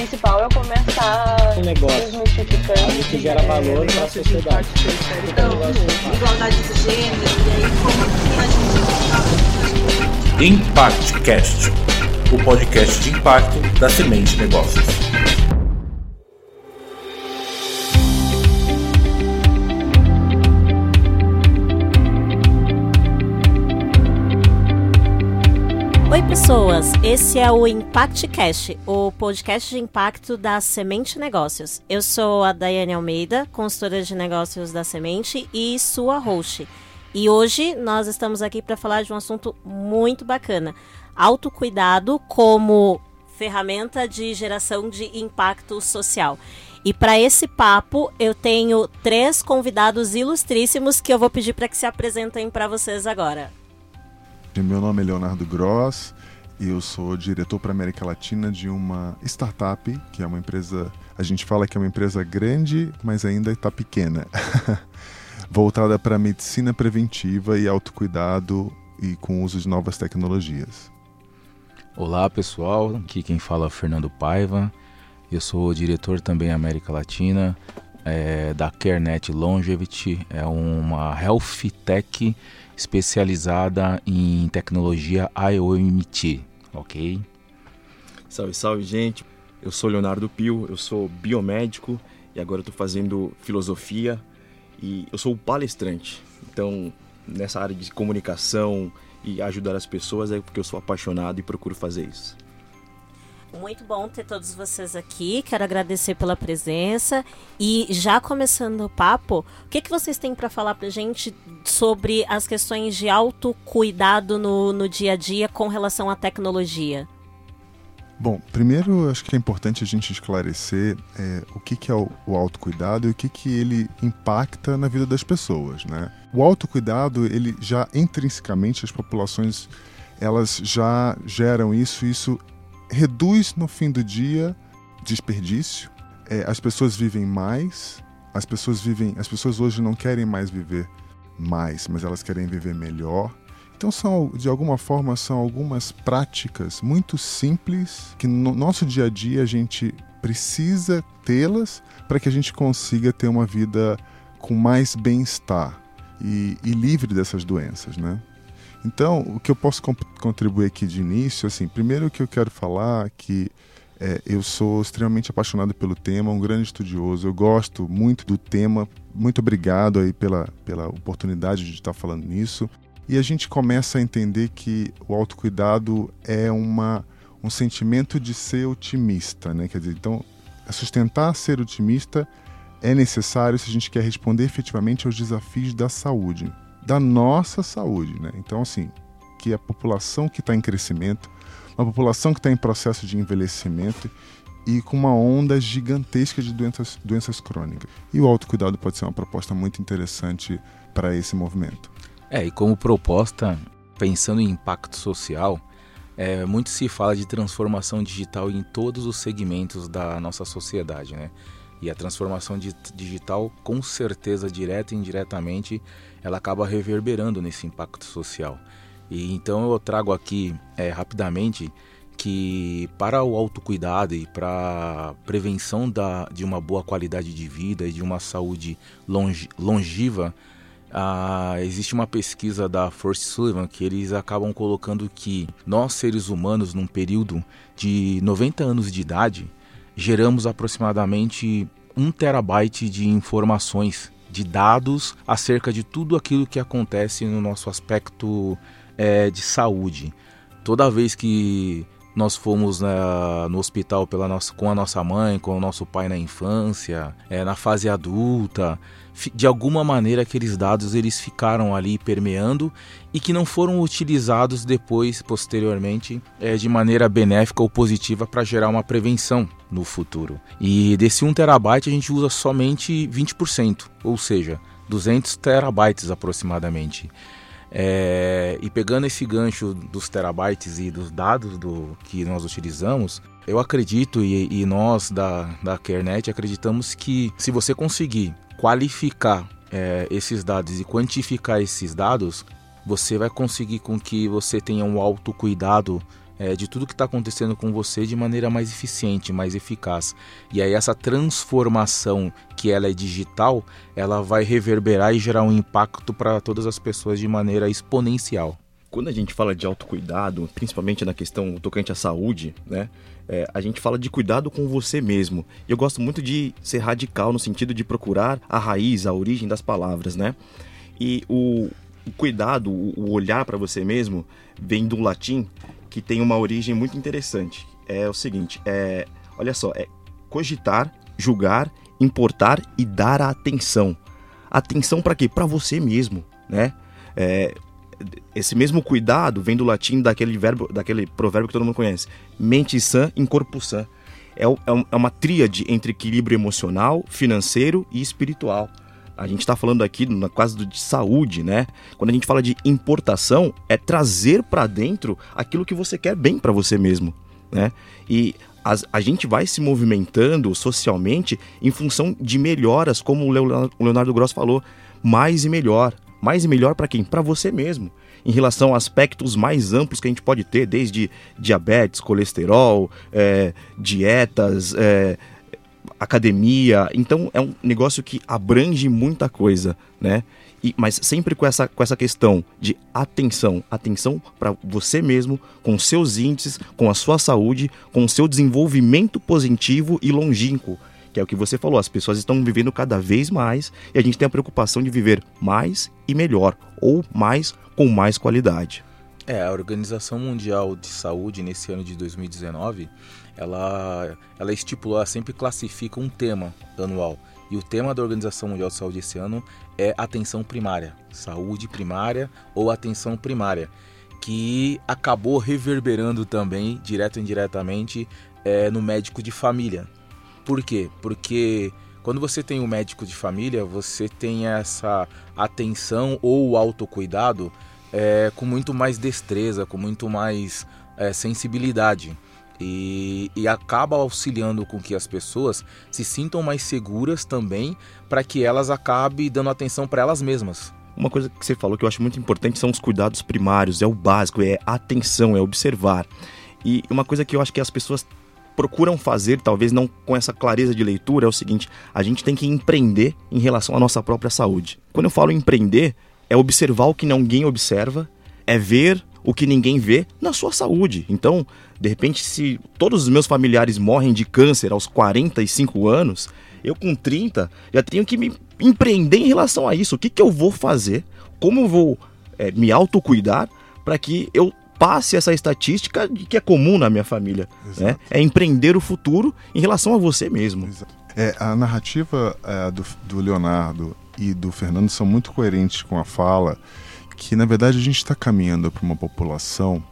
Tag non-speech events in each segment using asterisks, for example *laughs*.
principal é começar um negócio desmistificando que gera valor para a sociedade. Então, igualdade de gênero, e aí como a gente ImpactCast, o podcast de impacto da Semente Negócios. Pessoas! Esse é o ImpactCast, o podcast de impacto da Semente Negócios. Eu sou a Daiane Almeida, consultora de negócios da Semente e sua host. E hoje nós estamos aqui para falar de um assunto muito bacana: autocuidado como ferramenta de geração de impacto social. E para esse papo, eu tenho três convidados ilustríssimos que eu vou pedir para que se apresentem para vocês agora. Meu nome é Leonardo Gross e eu sou diretor para América Latina de uma startup, que é uma empresa, a gente fala que é uma empresa grande, mas ainda está pequena, *laughs* voltada para medicina preventiva e autocuidado e com uso de novas tecnologias. Olá pessoal, aqui quem fala é Fernando Paiva, eu sou diretor também América Latina é, da CareNet Longevity, é uma health tech especializada em tecnologia IoMT, ok? Salve, salve, gente. Eu sou Leonardo Pio, eu sou biomédico e agora estou fazendo filosofia e eu sou palestrante. Então, nessa área de comunicação e ajudar as pessoas é porque eu sou apaixonado e procuro fazer isso. Muito bom ter todos vocês aqui. Quero agradecer pela presença. E já começando o papo, o que, que vocês têm para falar para gente sobre as questões de autocuidado no, no dia a dia com relação à tecnologia? Bom, primeiro acho que é importante a gente esclarecer é, o que, que é o, o, autocuidado e o que, que ele impacta na vida das pessoas, né? O autocuidado, ele já intrinsecamente as populações elas já geram isso, isso reduz no fim do dia desperdício. É, as pessoas vivem mais, as pessoas vivem, as pessoas hoje não querem mais viver mais, mas elas querem viver melhor. Então são, de alguma forma, são algumas práticas muito simples que no nosso dia a dia a gente precisa tê-las para que a gente consiga ter uma vida com mais bem-estar e, e livre dessas doenças, né? Então, o que eu posso contribuir aqui de início, assim, primeiro que eu quero falar que é, eu sou extremamente apaixonado pelo tema, um grande estudioso, eu gosto muito do tema. Muito obrigado aí pela, pela oportunidade de estar falando nisso. E a gente começa a entender que o autocuidado é uma, um sentimento de ser otimista, né? Quer dizer, então, sustentar ser otimista é necessário se a gente quer responder efetivamente aos desafios da saúde da nossa saúde. Né? Então, assim, que a população que está em crescimento, uma população que está em processo de envelhecimento e com uma onda gigantesca de doenças, doenças crônicas. E o autocuidado pode ser uma proposta muito interessante para esse movimento. É, e como proposta, pensando em impacto social, é, muito se fala de transformação digital em todos os segmentos da nossa sociedade, né? E a transformação digital, com certeza, direta e indiretamente, ela acaba reverberando nesse impacto social. E então eu trago aqui é, rapidamente que para o autocuidado e para prevenção da, de uma boa qualidade de vida e de uma saúde longe, longiva, ah, existe uma pesquisa da Force Sullivan que eles acabam colocando que nós seres humanos num período de 90 anos de idade geramos aproximadamente um terabyte de informações, de dados acerca de tudo aquilo que acontece no nosso aspecto é, de saúde. Toda vez que nós fomos né, no hospital pela nossa, com a nossa mãe, com o nosso pai na infância, é, na fase adulta, de alguma maneira aqueles dados eles ficaram ali permeando e que não foram utilizados depois, posteriormente, é, de maneira benéfica ou positiva para gerar uma prevenção no futuro. E desse 1 terabyte a gente usa somente 20%, ou seja, 200 terabytes aproximadamente. É, e pegando esse gancho dos terabytes e dos dados do que nós utilizamos, eu acredito e, e nós da, da CareNet acreditamos que se você conseguir qualificar é, esses dados e quantificar esses dados, você vai conseguir com que você tenha um autocuidado é, de tudo que está acontecendo com você de maneira mais eficiente, mais eficaz. E aí essa transformação que ela é digital, ela vai reverberar e gerar um impacto para todas as pessoas de maneira exponencial. Quando a gente fala de autocuidado, principalmente na questão tocante à saúde, né? É, a gente fala de cuidado com você mesmo. E eu gosto muito de ser radical no sentido de procurar a raiz, a origem das palavras, né? E o, o cuidado, o, o olhar para você mesmo, vem do latim que tem uma origem muito interessante. É o seguinte, é, olha só, é cogitar, julgar, importar e dar atenção. Atenção para quê? Para você mesmo, né? É, esse mesmo cuidado vem do latim daquele verbo, daquele provérbio que todo mundo conhece: mente sã em corpo sã. É, é, é uma tríade entre equilíbrio emocional, financeiro e espiritual. A gente está falando aqui na quase de saúde, né? Quando a gente fala de importação, é trazer para dentro aquilo que você quer bem para você mesmo, né? E a, a, gente vai se movimentando socialmente em função de melhoras, como o Leonardo, o Leonardo Gross falou, mais e melhor. Mais e melhor para quem? Para você mesmo. Em relação a aspectos mais amplos que a gente pode ter, desde diabetes, colesterol, é, dietas, é, academia. Então é um negócio que abrange muita coisa, né? E, mas sempre com essa, com essa questão de atenção, atenção para você mesmo, com seus índices, com a sua saúde, com o seu desenvolvimento positivo e longínquo, que é o que você falou, as pessoas estão vivendo cada vez mais e a gente tem a preocupação de viver mais e melhor, ou mais com mais qualidade. É, a Organização Mundial de Saúde nesse ano de 2019 ela, ela estipulou, ela sempre classifica um tema anual. E o tema da Organização Mundial de Saúde esse ano é atenção primária, saúde primária ou atenção primária, que acabou reverberando também, direto ou indiretamente, é, no médico de família. Por quê? Porque quando você tem um médico de família, você tem essa atenção ou autocuidado é, com muito mais destreza, com muito mais é, sensibilidade e, e acaba auxiliando com que as pessoas se sintam mais seguras também para que elas acabem dando atenção para elas mesmas. Uma coisa que você falou que eu acho muito importante são os cuidados primários, é o básico, é atenção, é observar. E uma coisa que eu acho que as pessoas procuram fazer, talvez não com essa clareza de leitura, é o seguinte: a gente tem que empreender em relação à nossa própria saúde. Quando eu falo empreender, é observar o que ninguém observa, é ver o que ninguém vê na sua saúde. Então, de repente, se todos os meus familiares morrem de câncer aos 45 anos, eu com 30 já tenho que me empreender em relação a isso. O que, que eu vou fazer? Como eu vou é, me autocuidar para que eu passe essa estatística de que é comum na minha família. Né? É empreender o futuro em relação a você mesmo. É, a narrativa é, do, do Leonardo e do Fernando são muito coerentes com a fala que na verdade a gente está caminhando para uma população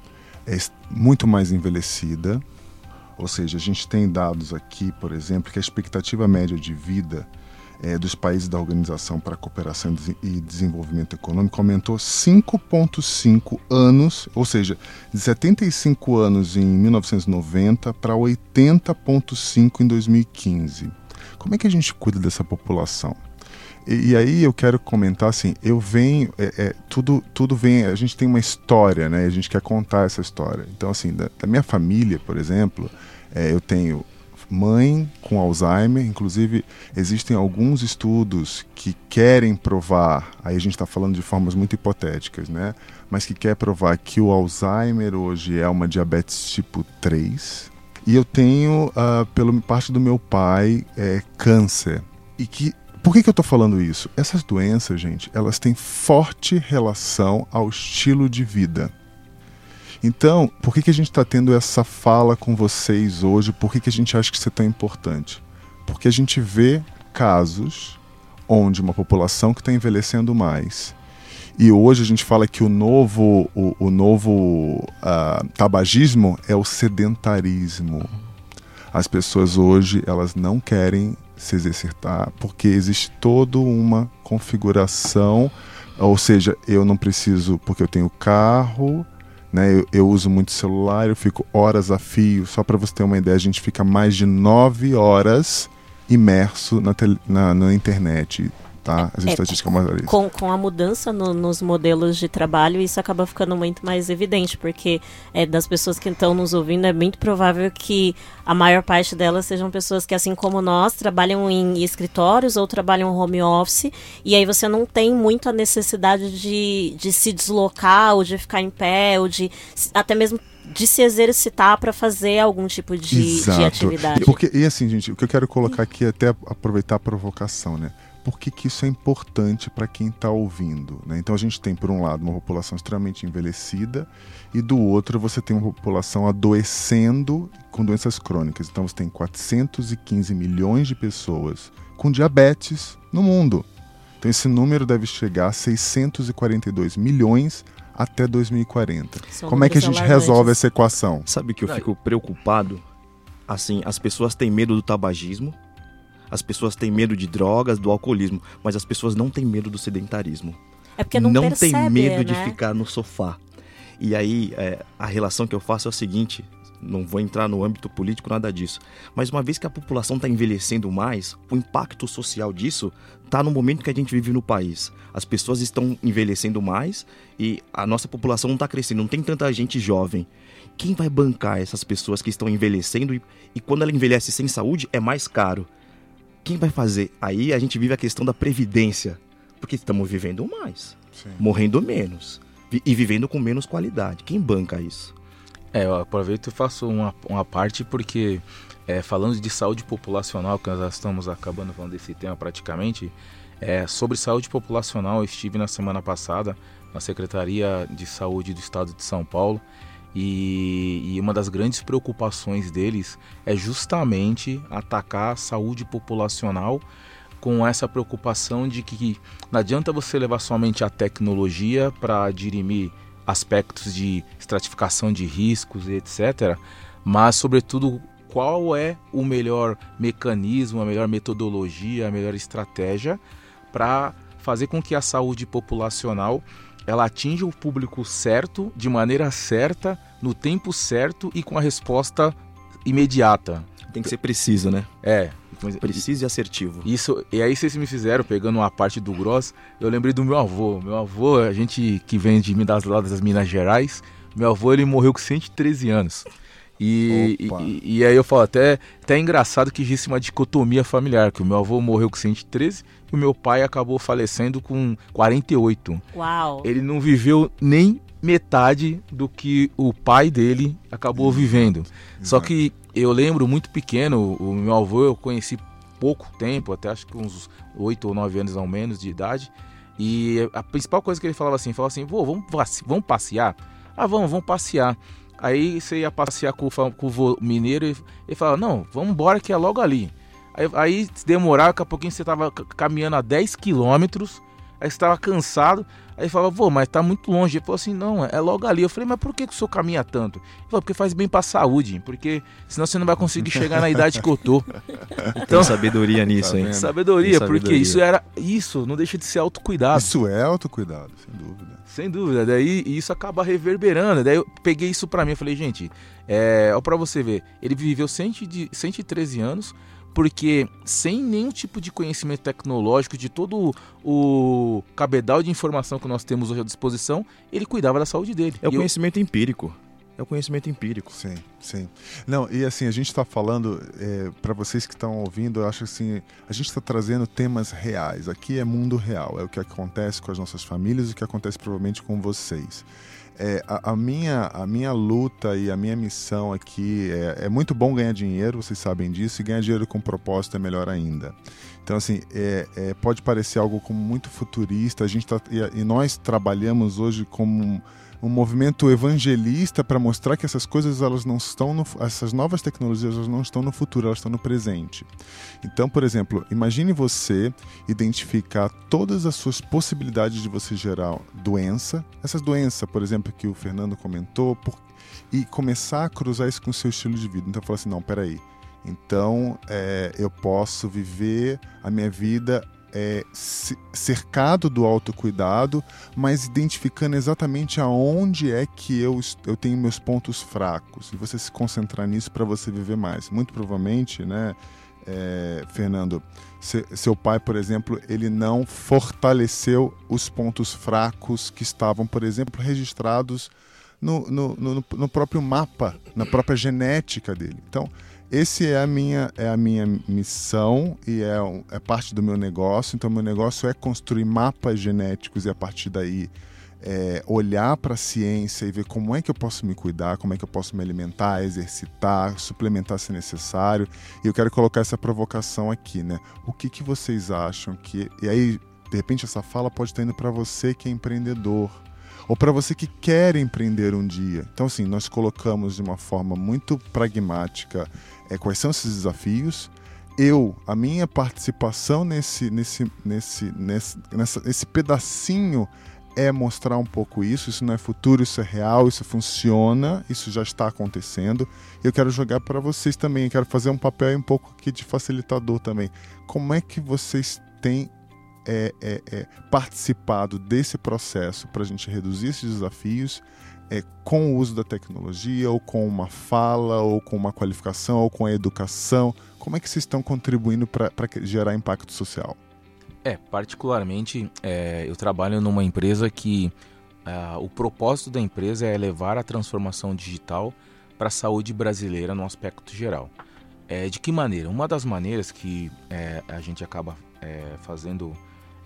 é, muito mais envelhecida, ou seja, a gente tem dados aqui, por exemplo, que a expectativa média de vida é, dos países da Organização para a Cooperação e Desenvolvimento Econômico aumentou 5,5 anos, ou seja, de 75 anos em 1990 para 80,5 em 2015. Como é que a gente cuida dessa população? E, e, aí eu quero comentar assim, eu venho, é, é, tudo, tudo vem, a gente tem uma história, né? A gente quer contar essa história. Então assim, da, da minha família, por exemplo, é, eu tenho mãe com Alzheimer, inclusive existem alguns estudos que querem provar, aí a gente está falando de formas muito hipotéticas, né? Mas que quer provar que o Alzheimer hoje é uma diabetes tipo 3. E eu tenho, uh, pelo parte do meu pai, é, câncer. E que por que, que eu estou falando isso? Essas doenças, gente, elas têm forte relação ao estilo de vida. Então, por que, que a gente está tendo essa fala com vocês hoje? Por que, que a gente acha que isso é tão importante? Porque a gente vê casos onde uma população que está envelhecendo mais e hoje a gente fala que o novo, o, o novo uh, tabagismo é o sedentarismo. As pessoas hoje elas não querem se exercitar, porque existe toda uma configuração, ou seja, eu não preciso, porque eu tenho carro, né, eu, eu uso muito celular, eu fico horas a fio, só para você ter uma ideia, a gente fica mais de nove horas imerso na, na, na internet, tá? É, isso. Com, com a mudança no- nos modelos de trabalho, isso acaba ficando muito mais evidente, porque é, das pessoas que estão nos ouvindo, é muito provável que a maior parte delas sejam pessoas que, assim como nós, trabalham em escritórios ou trabalham home office, e aí você não tem muito a necessidade de, de se deslocar, ou de ficar em pé, ou de até mesmo de se exercitar para fazer algum tipo de, de atividade. E, porque, e assim, gente, o que eu quero colocar aqui é até aproveitar a provocação, né? Por que, que isso é importante para quem está ouvindo? Né? Então a gente tem, por um lado, uma população extremamente envelhecida e do outro você tem uma população adoecendo com doenças crônicas. Então você tem 415 milhões de pessoas com diabetes no mundo. Então esse número deve chegar a 642 milhões até 2040. São Como é que a gente resolve essa equação? Sabe que eu fico preocupado? Assim, as pessoas têm medo do tabagismo, as pessoas têm medo de drogas, do alcoolismo, mas as pessoas não têm medo do sedentarismo. É porque não, percebe, tem medo de né? ficar no sofá. E aí, é, a relação que eu faço é o seguinte: não vou entrar no âmbito político, nada disso. Mas uma vez que a população está envelhecendo mais, o impacto social disso está no momento que a gente vive no país. As pessoas estão envelhecendo mais e a nossa população não está crescendo, não tem tanta gente jovem. Quem vai bancar essas pessoas que estão envelhecendo e, e quando ela envelhece sem saúde é mais caro? Quem vai fazer? Aí a gente vive a questão da previdência, porque estamos vivendo mais morrendo menos e vivendo com menos qualidade. Quem banca isso? É, eu aproveito e faço uma, uma parte porque, é, falando de saúde populacional, que nós já estamos acabando falando desse tema praticamente, é, sobre saúde populacional, eu estive na semana passada na Secretaria de Saúde do Estado de São Paulo e, e uma das grandes preocupações deles é justamente atacar a saúde populacional com essa preocupação de que não adianta você levar somente a tecnologia para dirimir aspectos de estratificação de riscos e etc. Mas, sobretudo, qual é o melhor mecanismo, a melhor metodologia, a melhor estratégia para fazer com que a saúde populacional ela atinja o público certo, de maneira certa, no tempo certo e com a resposta imediata. Tem que ser preciso, né? É, Preciso e assertivo. isso, e aí vocês me fizeram, pegando uma parte do Gross, eu lembrei do meu avô. Meu avô, a gente que vem de lados das Minas Gerais, meu avô ele morreu com 113 anos. E, e, e aí eu falo, até, até é engraçado que existe uma dicotomia familiar, que o meu avô morreu com 113 e o meu pai acabou falecendo com 48. Uau. Ele não viveu nem metade do que o pai dele acabou vivendo. Só Exato. que eu lembro muito pequeno, o meu avô eu conheci pouco tempo, até acho que uns 8 ou 9 anos ao menos de idade. E a principal coisa que ele falava assim, falava assim, vô, vamos, vamos passear? Ah, vamos, vamos passear. Aí você ia passear com, com o vô mineiro e ele falava, não, vamos embora que é logo ali. Aí, aí se demorar, daqui a pouquinho você tava caminhando a 10 quilômetros, aí você tava cansado, aí falava, vô, mas tá muito longe. Ele falou assim, não, é logo ali. Eu falei, mas por que, que o senhor caminha tanto? Ele falou, porque faz bem pra saúde, porque senão você não vai conseguir chegar na idade que eu tô. *laughs* Tem sabedoria nisso, Tá hein? vendo? Sabedoria, Tem porque sabedoria. isso era. Isso não deixa de ser autocuidado. Isso é autocuidado, sem dúvida. Sem dúvida. Daí isso acaba reverberando. Daí eu peguei isso pra mim. Eu falei, gente, é. Ó, pra você ver, ele viveu 100 de- 113 anos. Porque sem nenhum tipo de conhecimento tecnológico, de todo o cabedal de informação que nós temos hoje à disposição, ele cuidava da saúde dele. É o E eu- conhecimento empírico. É o conhecimento empírico. Sim, sim. Não, e assim, a gente está falando, para vocês que estão ouvindo, eu acho assim, a gente está trazendo temas reais. Aqui é mundo real, é o que acontece com as nossas famílias e o que acontece provavelmente com vocês. É, a, a minha, a minha luta e a minha missão aqui é, é muito bom ganhar dinheiro, vocês sabem disso, e ganhar dinheiro com propósito é melhor ainda. Então, assim, é, é, pode parecer algo como muito futurista, a gente tá, e, e nós trabalhamos hoje como um, movimento evangelista para mostrar que essas coisas elas não estão no, essas novas tecnologias elas não estão no futuro elas estão no presente. Então por exemplo imagine você identificar todas as suas possibilidades de você gerar doença. Essas doenças por exemplo que o Fernando comentou por, e começar a cruzar isso com o seu estilo de vida. Então falar assim não peraí. Então é, eu posso viver a minha vida é, ce- cercado do autocuidado, mas identificando exatamente aonde é que eu, eu tenho meus pontos fracos. E você se concentrar nisso para você viver mais. Muito provavelmente, né? é, Fernando, se, seu pai, por exemplo, ele não fortaleceu os pontos fracos que estavam, por exemplo, registrados no, no, no, no próprio mapa, na própria genética dele. Então, esse é a minha é a minha missão e é, é parte do meu negócio. Então, meu negócio é construir mapas genéticos e a partir daí é, olhar para a ciência e ver como é que eu posso me cuidar, como é que eu posso me alimentar, exercitar, suplementar se necessário. E eu quero colocar essa provocação aqui, né? O que, que vocês acham que. E aí, de repente, essa fala pode estar indo para você que é empreendedor. Ou para você que quer empreender um dia. Então, assim, nós colocamos de uma forma muito pragmática é, quais são esses desafios, eu, a minha participação nesse, nesse, nesse, nesse, nessa, esse pedacinho é mostrar um pouco isso. Isso não é futuro, isso é real, isso funciona, isso já está acontecendo. Eu quero jogar para vocês também, eu quero fazer um papel um pouco aqui de facilitador também. Como é que vocês têm é, é, é, participado desse processo para a gente reduzir esses desafios é, com o uso da tecnologia, ou com uma fala, ou com uma qualificação, ou com a educação? Como é que vocês estão contribuindo para gerar impacto social? É, particularmente, é, eu trabalho numa empresa que uh, o propósito da empresa é levar a transformação digital para a saúde brasileira no aspecto geral. É, de que maneira? Uma das maneiras que é, a gente acaba é, fazendo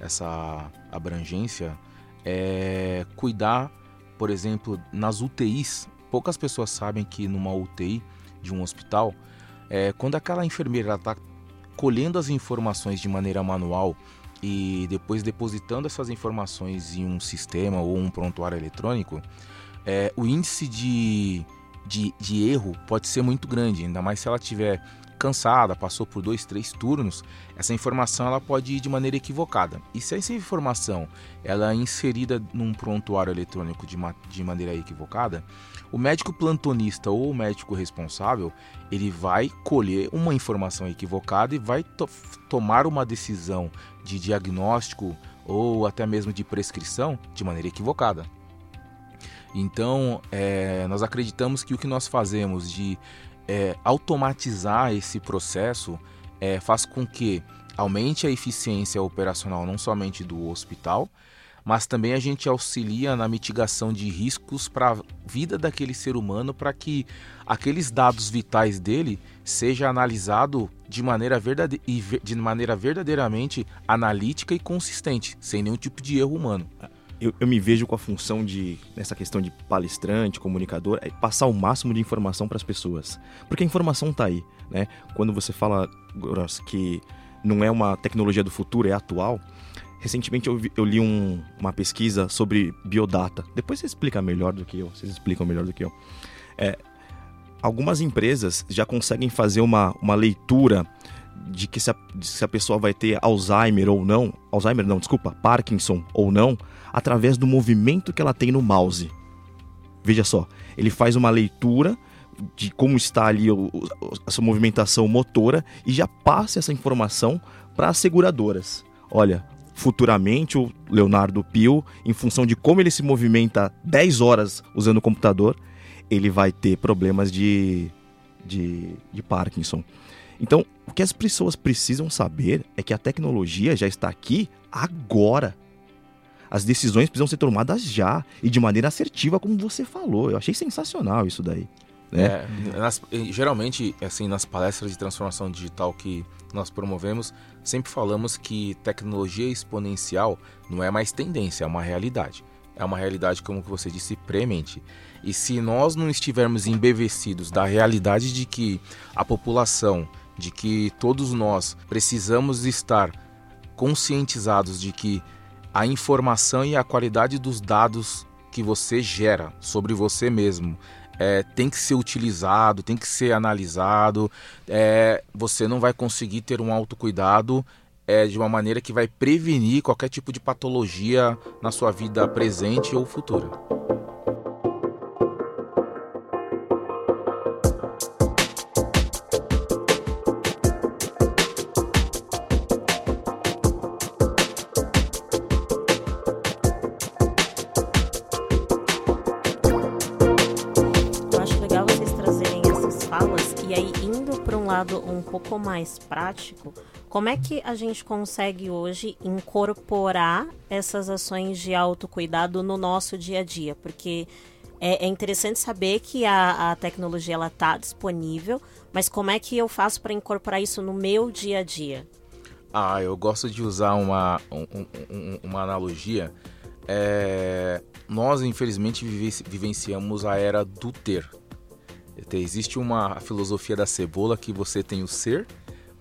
essa abrangência é cuidar, por exemplo, nas UTIs. Poucas pessoas sabem que numa UTI de um hospital, é, quando aquela enfermeira está colhendo as informações de maneira manual e depois depositando essas informações em um sistema ou um prontuário eletrônico, é, o índice de, de, de, erro pode ser muito grande, ainda mais se ela tiver cansada, passou por dois, três turnos, essa informação ela pode ir de maneira equivocada. E se essa informação ela é inserida num prontuário eletrônico de, ma de maneira equivocada, o médico plantonista ou o médico responsável ele vai colher uma informação equivocada e vai to tomar uma decisão de diagnóstico ou até mesmo de prescrição de maneira equivocada. Então, é, nós acreditamos que o que nós fazemos de é, automatizar esse processo é, faz com que aumente a eficiência operacional não somente do hospital, mas também a gente auxilia na mitigação de riscos para a vida daquele ser humano para que aqueles dados vitais dele seja analisado de maneira, verdade de maneira verdadeiramente analítica e consistente, sem nenhum tipo de erro humano. Eu, eu, me vejo com a função de, nessa questão de palestrante, comunicador, é passar o máximo de informação para as pessoas. Porque a informação está aí, né? Quando você fala, Gross, que não é uma tecnologia do futuro, é atual, Recentemente eu, vi, eu li um, uma pesquisa sobre biodata. Depois você explica melhor do que eu. Vocês explicam melhor do que eu. É, algumas empresas já conseguem fazer uma, uma leitura de que se a, se a pessoa vai ter Alzheimer ou não. Alzheimer não, desculpa, Parkinson ou não, através do movimento que ela tem no mouse. Veja só, ele faz uma leitura de como está ali o, a sua movimentação motora e já passa essa informação para as seguradoras. Olha, futuramente o Leonardo Pio, em função de como ele se movimenta 10 horas usando o computador, ele vai ter problemas de, de, de Parkinson. Então, o que as pessoas precisam saber é que a tecnologia já está aqui agora. As decisões precisam ser tomadas já e de maneira assertiva, como você falou. Eu achei sensacional isso daí. Né? É, nas, geralmente, assim, nas palestras de transformação digital que nós promovemos, sempre falamos que tecnologia exponencial não é mais tendência, é uma realidade. É uma realidade, como você disse, premente. E se nós não estivermos embevecidos da realidade de que a população, de que todos nós precisamos estar conscientizados de que a informação e a qualidade dos dados que você gera sobre você mesmo é, tem que ser utilizado, tem que ser analisado. É, você não vai conseguir ter um autocuidado é, de uma maneira que vai prevenir qualquer tipo de patologia na sua vida presente ou futura. Lado um pouco mais prático, como é que a gente consegue hoje incorporar essas ações de autocuidado no nosso dia a dia? Porque é, é interessante saber que a, a tecnologia está disponível, mas como é que eu faço para incorporar isso no meu dia a dia? Ah, eu gosto de usar uma, um, um, uma analogia. É, nós, infelizmente, vivenciamos a era do ter. Existe uma filosofia da cebola que você tem o ser,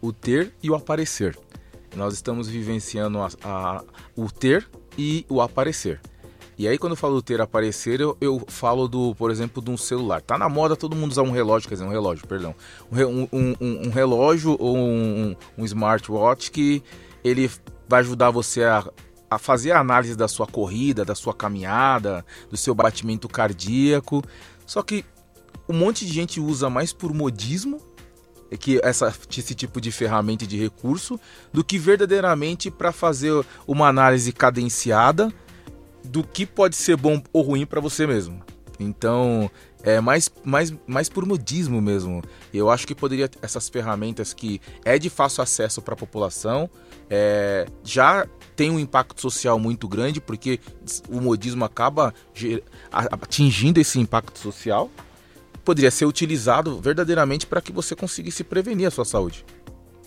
o ter e o aparecer. Nós estamos vivenciando a, a, o ter e o aparecer. E aí, quando eu falo ter aparecer, eu, eu falo do, por exemplo, de um celular. Tá na moda todo mundo usar um relógio, quer dizer, um relógio, perdão. Um, um, um, relógio ou um, um smartwatch que ele vai ajudar você a, a fazer a análise da sua corrida, da sua caminhada, do seu batimento cardíaco. Só que um monte de gente usa mais por modismo é que essa, esse tipo de ferramenta de recurso do que verdadeiramente para fazer uma análise cadenciada do que pode ser bom ou ruim para você mesmo. Então, é mais, mais, mais por modismo mesmo. Eu acho que poderia essas ferramentas que é de fácil acesso para a população, é, já tem um impacto social muito grande, porque o modismo acaba atingindo esse impacto social. Poderia ser utilizado verdadeiramente para que você conseguisse prevenir a sua saúde.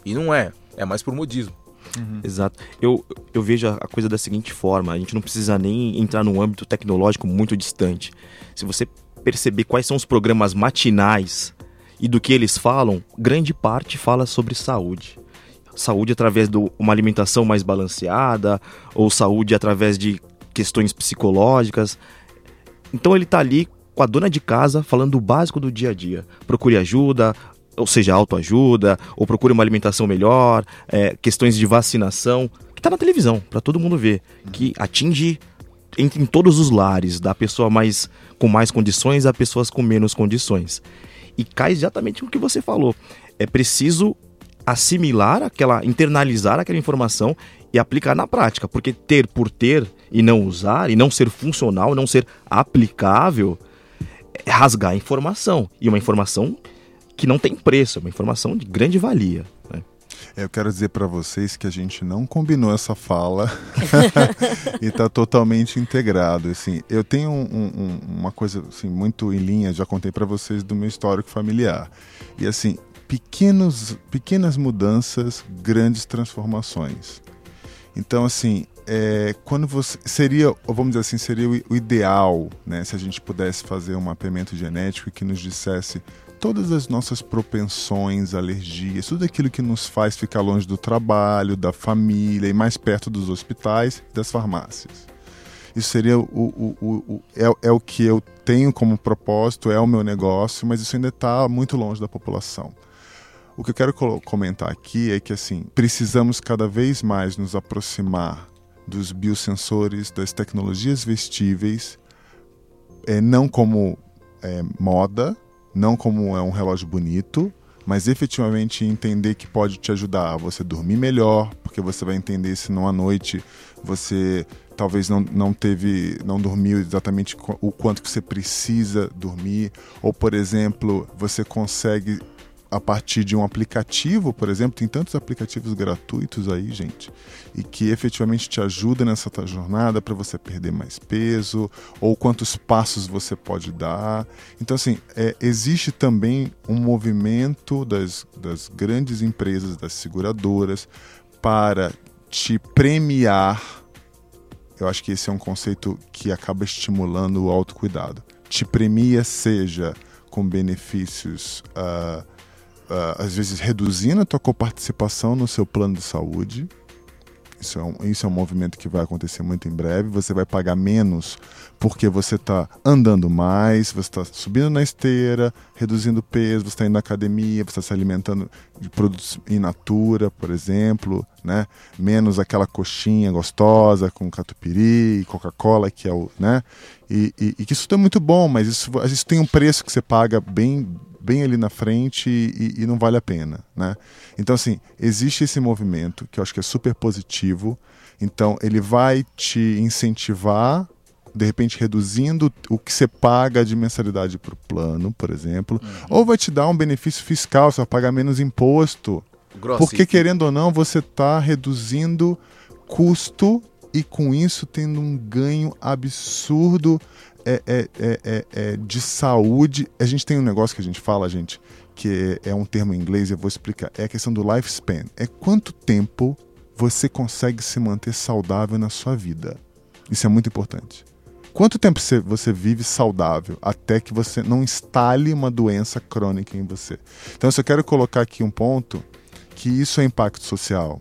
E não é, é mais por modismo. Uhum. Exato. Eu, eu vejo a coisa da seguinte forma: a gente não precisa nem entrar num âmbito tecnológico muito distante. Se você perceber quais são os programas matinais e do que eles falam, grande parte fala sobre saúde. Saúde através de uma alimentação mais balanceada, ou saúde através de questões psicológicas. Então ele está ali com a dona de casa falando do básico do dia a dia. Procure ajuda, ou seja, autoajuda, ou procure uma alimentação melhor, é, questões de vacinação, que está na televisão, para todo mundo ver, que atinge entre em todos os lares, da pessoa mais com mais condições a pessoas com menos condições. E cai exatamente no que você falou. É preciso assimilar aquela, internalizar aquela informação e aplicar na prática, porque ter por ter e não usar, e não ser funcional, não ser aplicável, rasgar a informação. E uma informação que não tem preço, é uma informação de grande valia. Né? Eu quero dizer para vocês que a gente não combinou essa fala *laughs* e está totalmente integrado. Assim, eu tenho um, um, uma coisa assim, muito em linha, já contei para vocês do meu histórico familiar. E assim, pequenos, pequenas mudanças, grandes transformações. Então, assim, é, quando você seria, vamos dizer assim, seria o ideal, né, se a gente pudesse fazer um mapeamento genético que nos dissesse todas as nossas propensões, alergias, tudo aquilo que nos faz ficar longe do trabalho, da família e mais perto dos hospitais e das farmácias. Isso seria o, o, o, o é, é, o que eu tenho como propósito, é o meu negócio, mas isso ainda está muito longe da população. O que eu quero comentar aqui é que assim precisamos cada vez mais nos aproximar dos biosensores, das tecnologias vestíveis, é, não como é, moda, não como é um relógio bonito, mas efetivamente entender que pode te ajudar a você dormir melhor, porque você vai entender se numa noite você talvez não, não teve, não dormiu exatamente o quanto que você precisa dormir, ou por exemplo, você consegue a partir de um aplicativo, por exemplo, tem tantos aplicativos gratuitos aí, gente, e que efetivamente te ajuda nessa tua jornada para você perder mais peso, ou quantos passos você pode dar. Então, assim, é, existe também um movimento das, das grandes empresas, das seguradoras, para te premiar. Eu acho que esse é um conceito que acaba estimulando o autocuidado. Te premia, seja com benefícios. Uh, às vezes reduzindo a tua coparticipação no seu plano de saúde. Isso é, um, isso é um movimento que vai acontecer muito em breve. Você vai pagar menos porque você está andando mais, você está subindo na esteira, reduzindo peso, você está indo na academia, você está se alimentando de produtos in natura, por exemplo, né? Menos aquela coxinha gostosa com catupiry e Coca-Cola, que é o, né? E, e, e, que isso é muito bom, mas isso, isso tem um preço que você paga bem bem ali na frente e, e, não vale a pena, né? Então, assim, existe esse movimento que eu acho que é super positivo. Então, ele vai te incentivar de repente reduzindo o que você paga de mensalidade para o plano, por exemplo, ou vai te dar um benefício fiscal, você vai pagar menos imposto. Porque, querendo ou não, você está reduzindo custo e com isso tendo um ganho absurdo é, é, é, é, é de saúde. A gente tem um negócio que a gente fala, gente, que é, um termo em inglês, eu vou explicar. É a questão do lifespan. É quanto tempo você consegue se manter saudável na sua vida. Isso é muito importante. Quanto tempo você, você vive saudável até que você não instale uma doença crônica em você? Então, eu só quero colocar aqui um ponto que isso é impacto social.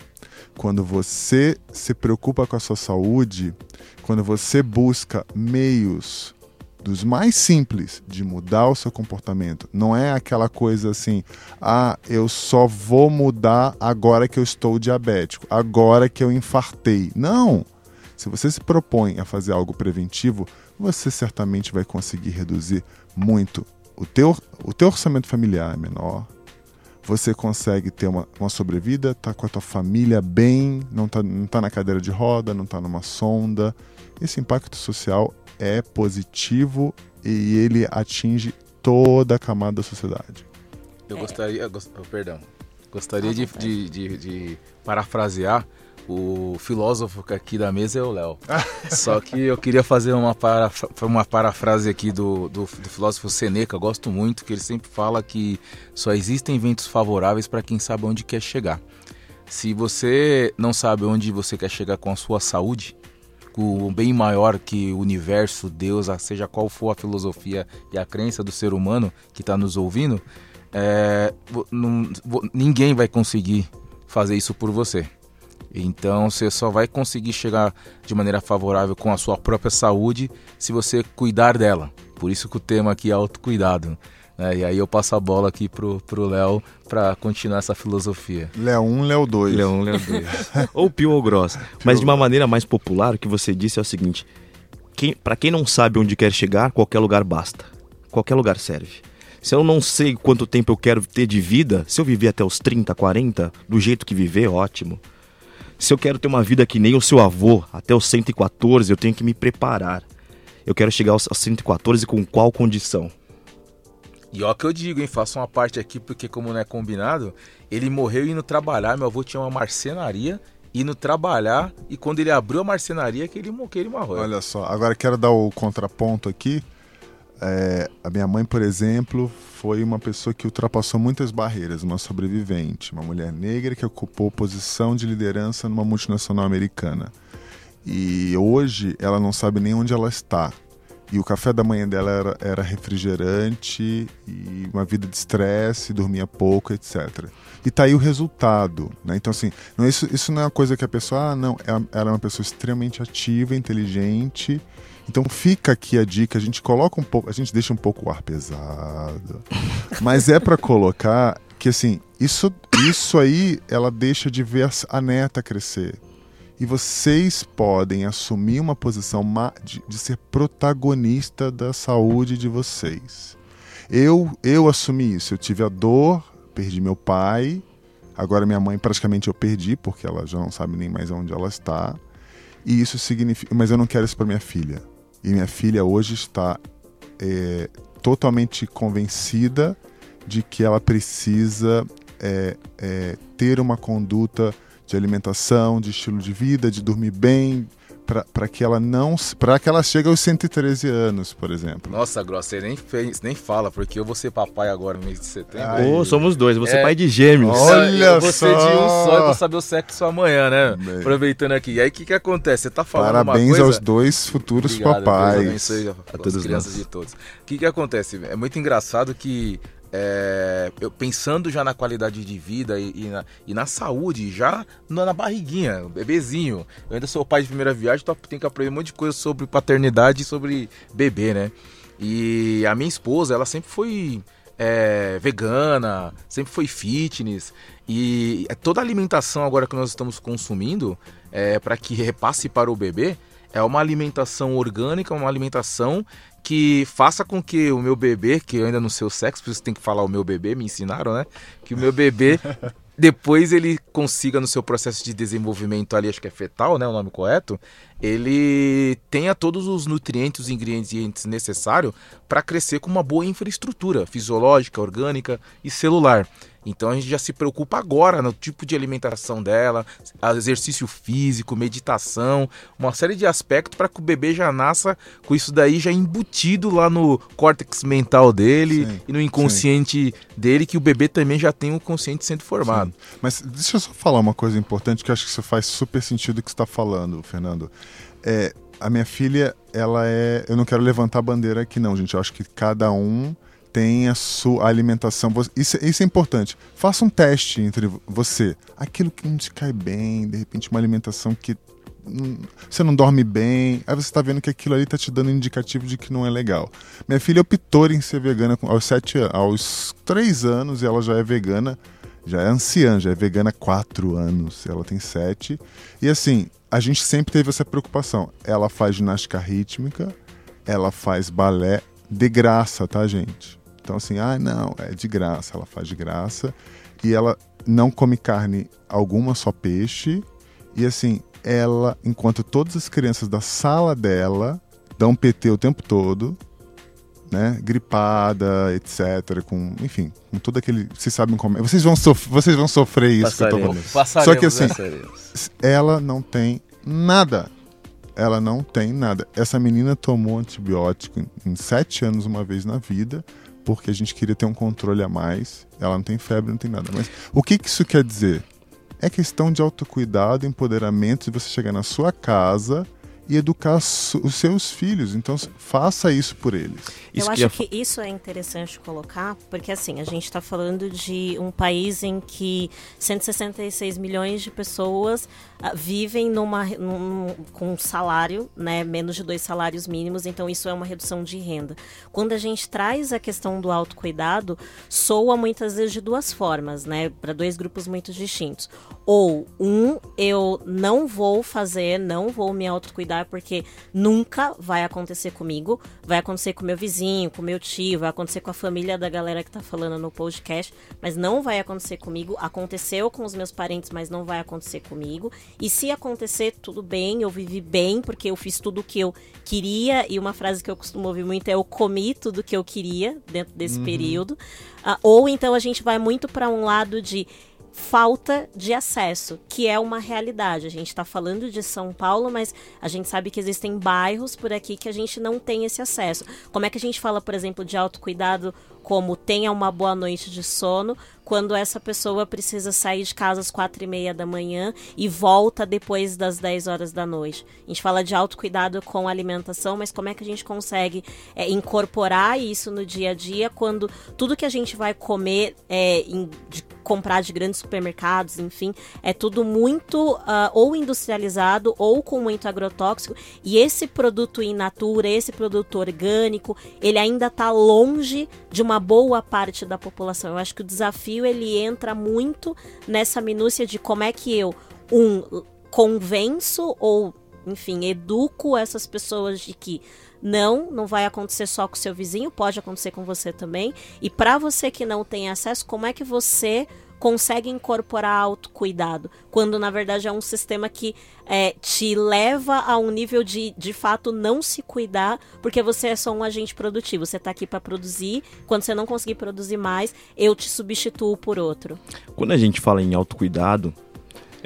Quando você se preocupa com a sua saúde, quando você busca meios dos mais simples de mudar o seu comportamento. Não é aquela coisa assim, ah, eu só vou mudar agora que eu estou diabético, agora que eu infartei. Não! Se você se propõe a fazer algo preventivo, você certamente vai conseguir reduzir muito. O teu, o teu orçamento familiar é menor, você consegue ter uma, uma sobrevida, tá com a tua família bem, não tá, não tá na cadeira de roda, não tá numa sonda. Esse impacto social é positivo e ele atinge toda a camada da sociedade. Eu gostaria, gost, oh, perdão, gostaria de, de, de, de parafrasear o filósofo aqui da mesa é o Léo. Só que eu queria fazer uma, para, uma parafrase aqui do, do, do, filósofo Seneca, gosto muito, que ele sempre fala que só existem ventos favoráveis para quem sabe onde quer chegar. Se você não sabe onde você quer chegar com a sua saúde, com o bem maior que o universo, Deus, seja qual for a filosofia e a crença do ser humano que está nos ouvindo, é, não, ninguém vai conseguir fazer isso por você. Então você só vai conseguir chegar de maneira favorável com a sua própria saúde se você cuidar dela. Por isso que o tema aqui é autocuidado. Né? E aí eu passo a bola aqui pro, pro Léo para continuar essa filosofia. Léo 1, Léo 2. Léo 1, Léo 2. *laughs* ou pio ou grossa. Mas de uma maneira mais popular, o que você disse é o seguinte: quem, para quem não sabe onde quer chegar, qualquer lugar basta. Qualquer lugar serve. Se eu não sei quanto tempo eu quero ter de vida, se eu viver até os 30, 40, do jeito que viver, ótimo. Se eu quero ter uma vida que nem o seu avô, até os 114, eu tenho que me preparar. Eu quero chegar aos 114 com qual condição? E ó que eu digo, hein, faço uma parte aqui porque como não é combinado, ele morreu indo trabalhar, meu avô tinha uma marcenaria, indo trabalhar e quando ele abriu a marcenaria que ele, que ele morreu. Olha só, agora quero dar o contraponto aqui. É, a minha mãe, por exemplo, foi uma pessoa que ultrapassou muitas barreiras, uma sobrevivente, uma mulher negra que ocupou posição de liderança numa multinacional americana. E hoje ela não sabe nem onde ela está. E o café da manhã dela era, era refrigerante e uma vida de estresse, dormia pouco, etc. E tá aí o resultado, né? Então, assim, não, isso, isso não é uma coisa que a pessoa, ah, não, ela era uma pessoa extremamente ativa, inteligente, então fica aqui a dica, a gente coloca um pouco, a gente deixa um pouco o ar pesado, mas é para colocar que assim, isso, isso aí ela deixa de ver a neta crescer. E vocês podem assumir uma posição de, de ser protagonista da saúde de vocês. Eu, eu assumi isso, eu tive a dor, perdi meu pai, agora minha mãe praticamente eu perdi, porque ela já não sabe nem mais onde ela está. E isso significa. Mas eu não quero isso para minha filha. E minha filha hoje está é, totalmente convencida de que ela precisa é, é, ter uma conduta de alimentação, de estilo de vida, de dormir bem, para que ela não para que ela chegue aos 113 anos, por exemplo. Nossa, Grossa, você nem fez, nem fala, porque eu vou ser papai agora no mês de setembro. Oh, somos dois, você é pai de gêmeos. Olha eu vou só. ser de um só e vou saber o sexo amanhã, né? Bem. Aproveitando aqui. E aí o que que acontece? Você tá falando Parabéns uma coisa... aos dois futuros Obrigado, papais. Deus abençoe a, a todas as crianças de todos. O que que acontece? É muito engraçado que é, eu pensando já na qualidade de vida e, e, na, e na, saúde, já na, na, barriguinha, bebezinho. Eu ainda sou pai de primeira viagem, então tenho que aprender um monte de coisa sobre paternidade e sobre bebê, né? E a minha esposa, ela sempre foi é, vegana, sempre foi fitness. E é toda a alimentação agora que nós estamos consumindo, é, para que repasse para o bebê, é uma alimentação orgânica, uma alimentação que faça com que o meu bebê, que eu ainda não sei o sexo, por isso tem que falar o meu bebê, me ensinaram, né? Que o meu bebê *laughs* depois ele consiga no seu processo de desenvolvimento ali, acho que é fetal, né, o nome correto, ele tenha todos os nutrientes, os ingredientes necessários para crescer com uma boa infraestrutura fisiológica, orgânica e celular. Então a gente já se preocupa agora no tipo de alimentação dela, exercício físico, meditação, uma série de aspectos para que o bebê já nasça com isso daí já embutido lá no córtex mental dele sim, e no inconsciente sim. dele, que o bebê também já tem um consciente sendo formado. Sim. Mas deixa eu só falar uma coisa importante que eu acho que isso faz super sentido o que você está falando, Fernando. É, a minha filha, ela é. Eu não quero levantar a bandeira aqui, não, gente. Eu acho que cada um tem a sua alimentação. Isso, isso é importante. Faça um teste entre você. Aquilo que não te cai bem, de repente uma alimentação que você não dorme bem, aí você está vendo que aquilo ali está te dando indicativo de que não é legal. Minha filha optou em ser vegana aos sete aos três anos e ela já é vegana, já é anciã, já é vegana há quatro anos, ela tem sete. E assim, a gente sempre teve essa preocupação. Ela faz ginástica rítmica, ela faz balé de graça, tá, gente? Então, assim, ah, não, é de graça, ela faz de graça. E ela não come carne alguma, só peixe. E, assim, ela, enquanto todas as crianças da sala dela dão PT o tempo todo, né? Gripada, etc. Com, enfim, com todo aquele. Vocês sabem como é. Vocês vão, sof vocês vão sofrer isso que eu tô falando. Só que assim, ela não tem nada. Ela não tem nada. Essa menina tomou antibiótico em sete anos uma vez na vida porque a gente queria ter um controle a mais. Ela não tem febre, não tem nada. Mas o que, que isso quer dizer? É questão de autocuidado, empoderamento, de você chegar na sua casa e educar os seus filhos. Então, faça isso por eles. Eu acho que isso é interessante colocar, porque assim, a gente está falando de um país em que 166 milhões de pessoas uh, vivem numa, num, com um salário, né, menos de dois salários mínimos, então isso é uma redução de renda. Quando a gente traz a questão do autocuidado, soa muitas vezes de duas formas, né, para dois grupos muito distintos. Ou, um, eu não vou fazer, não vou me autocuidar porque nunca vai acontecer comigo, vai acontecer com meu vizinho, com meu tio, vai acontecer com a família da galera que tá falando no podcast, mas não vai acontecer comigo. Aconteceu com os meus parentes, mas não vai acontecer comigo. E se acontecer, tudo bem, eu vivi bem porque eu fiz tudo o que eu queria. E uma frase que eu costumo ouvir muito é: eu comi tudo o que eu queria dentro desse uhum. período. Uh, ou então a gente vai muito para um lado de falta de acesso, que é uma realidade. A gente está falando de São Paulo, mas a gente sabe que existem bairros por aqui que a gente não tem esse acesso. Como é que a gente fala, por exemplo, de autocuidado como tenha uma boa noite de sono, quando essa pessoa precisa sair de casa às quatro e meia da manhã e volta depois das 10 horas da noite. A gente fala de autocuidado com alimentação, mas como é que a gente consegue é, incorporar isso no dia a dia quando tudo que a gente vai comer é, em, de, comprar de grandes supermercados, enfim, é tudo muito uh, ou industrializado ou com muito agrotóxico e esse produto in natura, esse produto orgânico, ele ainda está longe de uma boa parte da população. Eu acho que o desafio ele entra muito nessa minúcia de como é que eu um convenço ou enfim, educo essas pessoas de que não, não vai acontecer só com seu vizinho, pode acontecer com você também. E para você que não tem acesso, como é que você consegue incorporar autocuidado, quando na verdade é um sistema que é, te leva a um nível de, de fato, não se cuidar, porque você é só um agente produtivo. Você está aqui para produzir, quando você não conseguir produzir mais, eu te substituo por outro. Quando a gente fala em autocuidado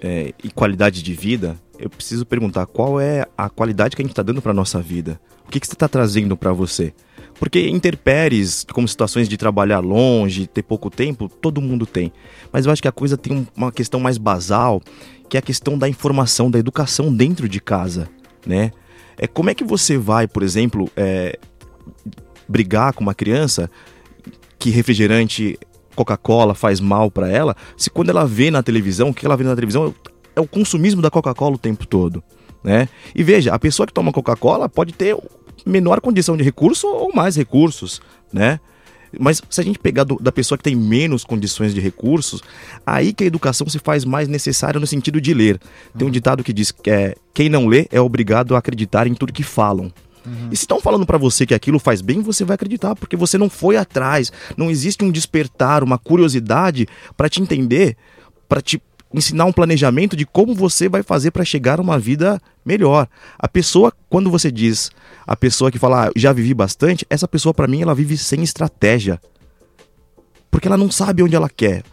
é, e qualidade de vida, eu preciso perguntar qual é a qualidade que a gente está dando para nossa vida. O que, que você está trazendo para você? Porque interpéries, como situações de trabalhar longe, ter pouco tempo, todo mundo tem. Mas eu acho que a coisa tem uma questão mais basal, que é a questão da informação, da educação dentro de casa, né? É como é que você vai, por exemplo, é, brigar com uma criança que refrigerante Coca-Cola faz mal para ela, se quando ela vê na televisão, o que ela vê na televisão é o consumismo da Coca-Cola o tempo todo, né? E veja, a pessoa que toma Coca-Cola pode ter menor condição de recurso ou mais recursos, né? Mas se a gente pegar do, da pessoa que tem menos condições de recursos, aí que a educação se faz mais necessária no sentido de ler. Tem um uhum. ditado que diz que é, quem não lê é obrigado a acreditar em tudo que falam. Uhum. E se estão falando para você que aquilo faz bem, você vai acreditar, porque você não foi atrás. Não existe um despertar, uma curiosidade para te entender para te ensinar um planejamento de como você vai fazer para chegar a uma vida melhor. A pessoa, quando você diz, a pessoa que fala, ah, já vivi bastante, essa pessoa para mim ela vive sem estratégia. Porque ela não sabe onde ela quer.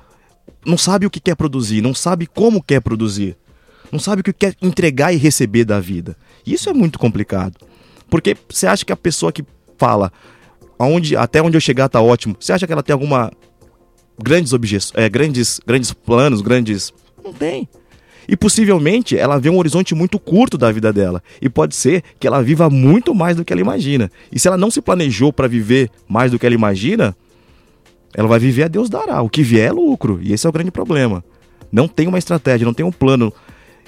Não sabe o que quer produzir, não sabe como quer produzir. Não sabe o que quer entregar e receber da vida. Isso é muito complicado. Porque você acha que a pessoa que fala aonde, até onde eu chegar tá ótimo, você acha que ela tem alguma grandes objeções, é, grandes, grandes planos, grandes não tem. E possivelmente ela vê um horizonte muito curto da vida dela. E pode ser que ela viva muito mais do que ela imagina. E se ela não se planejou para viver mais do que ela imagina, ela vai viver a Deus dará. O que vier é lucro. E esse é o grande problema. Não tem uma estratégia, não tem um plano.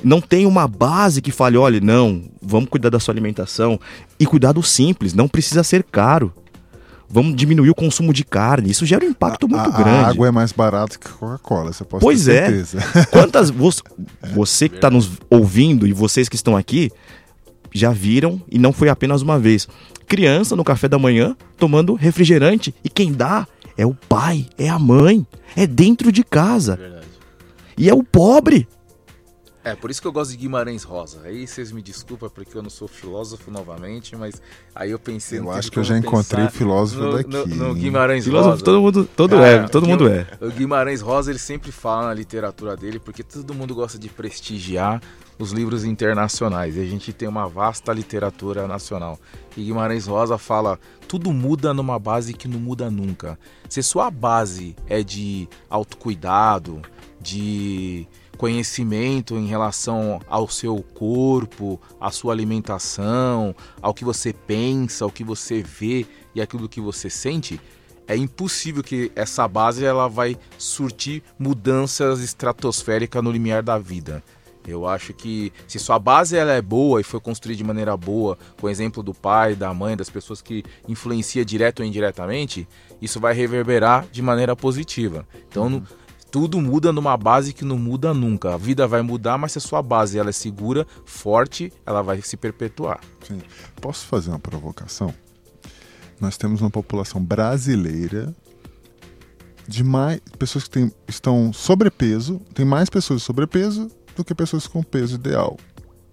Não tem uma base que fale, olha, não, vamos cuidar da sua alimentação. E cuidar do simples, não precisa ser caro vamos diminuir o consumo de carne. Isso gera um impacto muito a, grande. A água é mais barata que a Coca-Cola, você pode pois ter é. certeza. *laughs* Quantas você, você que está nos ouvindo e vocês que estão aqui já viram e não foi apenas uma vez. Criança no café da manhã tomando refrigerante e quem dá é o pai, é a mãe, é dentro de casa. Verdade. E é o pobre. É, por isso que eu gosto de Guimarães Rosa. Aí vocês me desculpam porque eu não sou filósofo novamente, mas aí eu pensei... Eu acho que eu já encontrei filósofo no, daqui. No, no? Guimarães Filósofo Rosa. todo mundo, todo Cara, é, todo mundo é. O Guimarães Rosa, ele sempre fala na literatura dele, porque todo mundo gosta de prestigiar os livros internacionais. E a gente tem uma vasta literatura nacional. E Guimarães Rosa fala: tudo muda numa base que não muda nunca. Se sua base é de autocuidado, de conhecimento em relação ao seu corpo, à sua alimentação, ao que você pensa, ao que você vê e aquilo que você sente, é impossível que essa base ela vai surtir mudanças estratosféricas no limiar da vida. Eu acho que se sua base ela é boa e foi construída de maneira boa, com o exemplo do pai, da mãe, das pessoas que influencia direto ou indiretamente, isso vai reverberar de maneira positiva. Então, no- tudo muda numa base que não muda nunca. A vida vai mudar, mas se a sua base ela é segura, forte, ela vai se perpetuar. Sim. Posso fazer uma provocação? Nós temos uma população brasileira de mais pessoas que têm, estão sobrepeso, tem mais pessoas sobrepeso do que pessoas com peso ideal.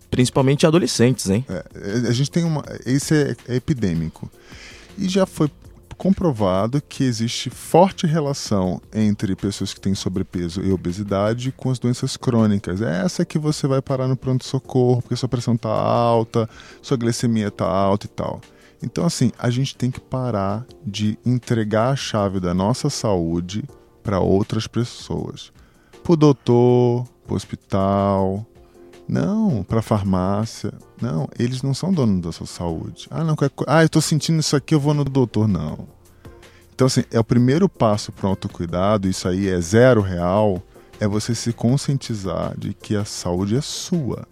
Principalmente adolescentes, hein? É, a gente tem uma. Isso é, é epidêmico. E já foi comprovado que existe forte relação entre pessoas que têm sobrepeso e obesidade com as doenças crônicas. É essa que você vai parar no pronto-socorro porque sua pressão está alta, sua glicemia está alta e tal. Então, assim, a gente tem que parar de entregar a chave da nossa saúde para outras pessoas. Pro doutor, pro hospital, não, para farmácia. Não, eles não são donos da sua saúde. Ah, não, ah, eu tô sentindo isso aqui, eu vou no doutor. Não. Então, assim, é o primeiro passo para o autocuidado, isso aí é zero real, é você se conscientizar de que a saúde é sua.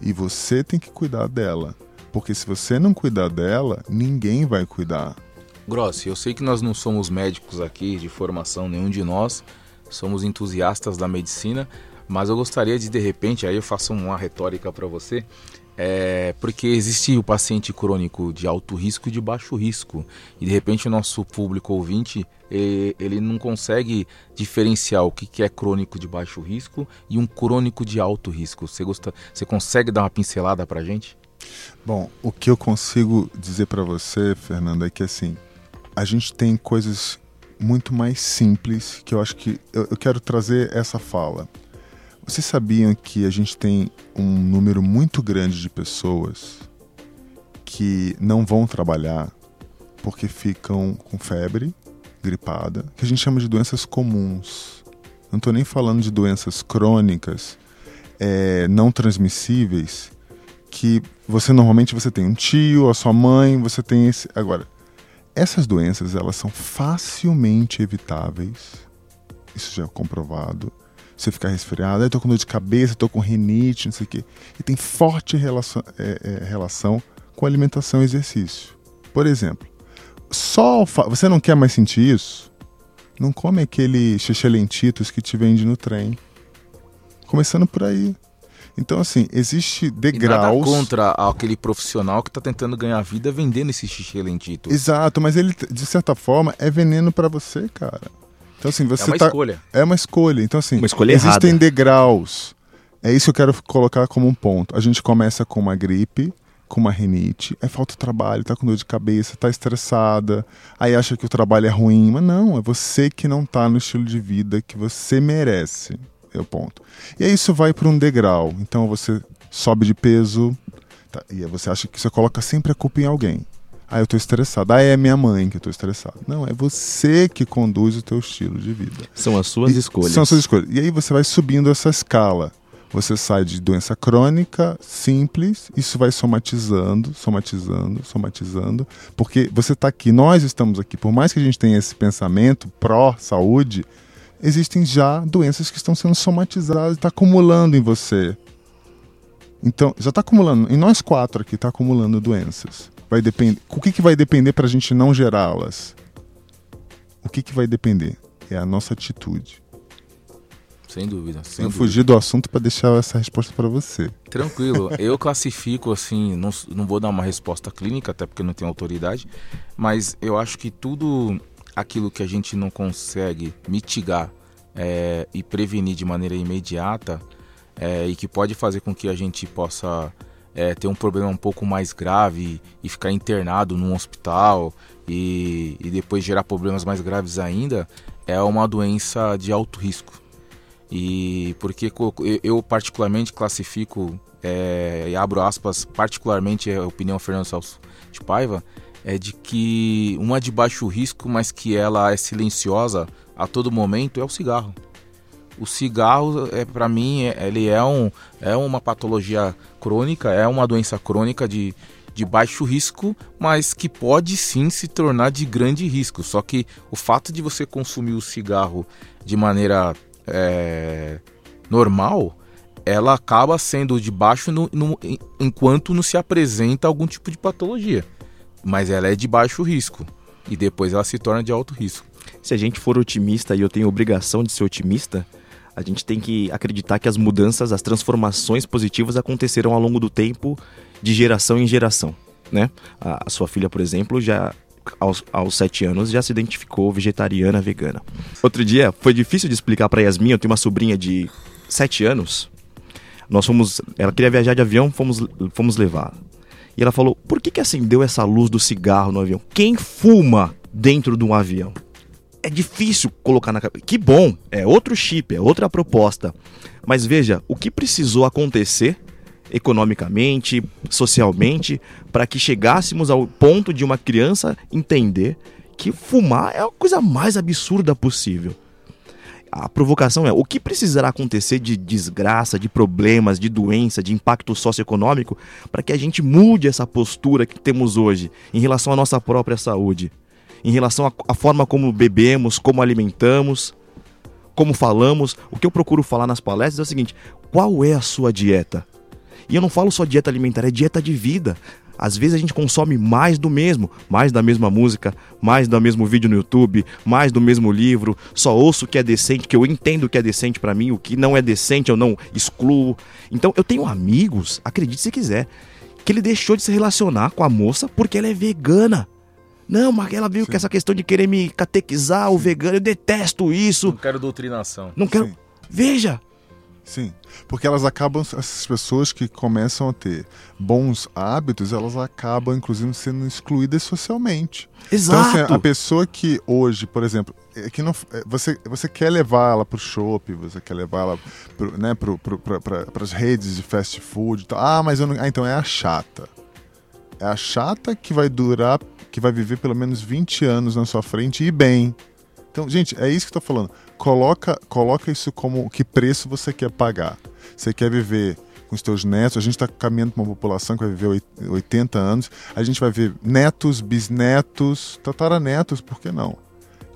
E você tem que cuidar dela. Porque se você não cuidar dela, ninguém vai cuidar. Grossi, eu sei que nós não somos médicos aqui de formação, nenhum de nós, somos entusiastas da medicina, mas eu gostaria de, de repente, aí eu faço uma retórica para você, é, porque existe o paciente crônico de alto risco e de baixo risco, e de repente o nosso público ouvinte, ele, não consegue diferenciar o que é crônico de baixo risco e um crônico de alto risco. Você, gosta, você consegue dar uma pincelada pra gente? Bom, o que eu consigo dizer para você, Fernando, é que assim, a gente tem coisas muito mais simples que eu acho que eu, eu quero trazer essa fala. Vocês sabiam que a gente tem um número muito grande de pessoas que não vão trabalhar porque ficam com febre, gripada, que a gente chama de doenças comuns. Não estou nem falando de doenças crônicas, é, não transmissíveis, que você normalmente você tem um tio, a sua mãe, você tem esse. Agora, essas doenças elas são facilmente evitáveis. Isso já é comprovado. Você ficar resfriado, eu tô com dor de cabeça, tô com rinite, não sei o quê. E tem forte relação, é, é, relação com alimentação e exercício. Por exemplo, só você não quer mais sentir isso? Não come aquele xixelentitos que te vende no trem. Começando por aí. Então, assim, existe E nada degraus. contra aquele profissional que está tentando ganhar vida vendendo esse xixi lentito. Exato, mas ele, de certa forma, é veneno pra você, cara. Então, assim, você é uma tá... escolha. É uma escolha. Então, assim, Uma escolha existem errada. degraus. É isso que eu quero colocar como um ponto. A gente começa com uma gripe, com uma rinite, aí falta trabalho, tá com dor de cabeça, tá estressada, aí acha que o trabalho é ruim, mas não, é você que não tá no estilo de vida que você merece. É o ponto. E aí isso vai para um degrau. Então você sobe de peso, tá, e aí você acha que você coloca sempre a culpa em alguém. Ah, eu tô estressado. Ah, é minha mãe que eu tô estressado. Não, é você que conduz o teu estilo de vida. São as suas E- escolhas. São as suas escolhas. E aí você vai subindo essa escala. Você sai de doença crônica, simples, isso vai somatizando, somatizando, somatizando, porque você está aqui, nós estamos aqui, por mais que a gente tenha esse pensamento pró-saúde, existem já doenças que estão sendo somatizadas está acumulando em você. Então, já está acumulando, em nós quatro aqui está acumulando doenças. Vai depender, o que, que vai depender para a gente não gerá-las? O que, que vai depender? É a nossa atitude. Sem dúvida. Sem Eu dúvida. fugi do assunto para deixar essa resposta para você. Tranquilo. *laughs* Eu classifico assim, não, não vou dar uma resposta clínica, até porque não tenho autoridade, mas eu acho que tudo aquilo que a gente não consegue mitigar é, e prevenir de maneira imediata é, e que pode fazer com que a gente possa é, ter um problema um pouco mais grave e ficar internado num hospital e, e depois gerar problemas mais graves ainda, é uma doença de alto risco. E porque eu particularmente classifico é, e abro aspas, particularmente a opinião Fernando Salso de Paiva, é de que uma de baixo risco, mas que ela é silenciosa a todo momento, é o cigarro. O cigarro, é, para mim, é- ele é, um, é uma patologia crônica, é uma doença crônica de, de baixo risco, mas que pode sim se tornar de grande risco. Só que o fato de você consumir o cigarro de maneira é, normal, ela acaba sendo de baixo no- no- en- enquanto não se apresenta algum tipo de patologia. Mas ela é de baixo risco. E depois ela se torna de alto risco. Se a gente for otimista e eu tenho obrigação de ser otimista, a gente tem que acreditar que as mudanças, as transformações positivas acontecerão ao longo do tempo, de geração em geração, né? A, a sua filha, por exemplo, já aos, aos sete anos já se identificou vegetariana, vegana. Outro dia foi difícil de explicar para Yasmin, eu tenho uma sobrinha de sete anos. Nós fomos, ela queria viajar de avião, fomos, fomos levar. E ela falou: "Por que que acendeu essa luz do cigarro no avião? Quem fuma dentro de um avião?" É difícil colocar na cabeça. Que bom, é outro chip, é outra proposta. Mas veja, o que precisou acontecer economicamente, socialmente, para que chegássemos ao ponto de uma criança entender que fumar é a coisa mais absurda possível. A provocação é o que precisará acontecer de desgraça, de problemas, de doença, de impacto socioeconômico para que a gente mude essa postura que temos hoje em relação à nossa própria saúde em relação à- forma como bebemos, como alimentamos, como falamos. O que eu procuro falar nas palestras é o seguinte: qual é a sua dieta? E eu não falo só dieta alimentar, é dieta de vida. Às vezes a gente consome mais do mesmo, mais da mesma música, mais do mesmo vídeo no YouTube, mais do mesmo livro, só ouço o que é decente, que eu entendo o que é decente pra mim, o que não é decente eu não excluo. Então eu tenho amigos, acredite se quiser, que ele deixou de se relacionar com a moça porque ela é vegana. Não, mas ela veio com essa questão de querer me catequizar, o vegano, eu detesto isso. Não quero doutrinação. Não quero. Sim. Veja! Sim, porque elas acabam, essas pessoas que começam a ter bons hábitos, elas acabam inclusive sendo excluídas socialmente. Exato! Então, assim, a pessoa que hoje, por exemplo, é que não, é, você, você quer levar ela pro shopping, você quer levar ela pro, né, pro, pro, para as redes de fast food e tal. Ah, mas eu não. Ah, então é a chata. É a chata que vai durar, que vai viver pelo menos 20 anos na sua frente e bem. Então, gente, é isso que eu tô falando. Coloca, coloca isso como que preço você quer pagar. Você quer viver com os teus netos, a gente está caminhando para uma população que vai viver oit- 80 anos, a gente vai ver netos, bisnetos, tataranetos, por que não?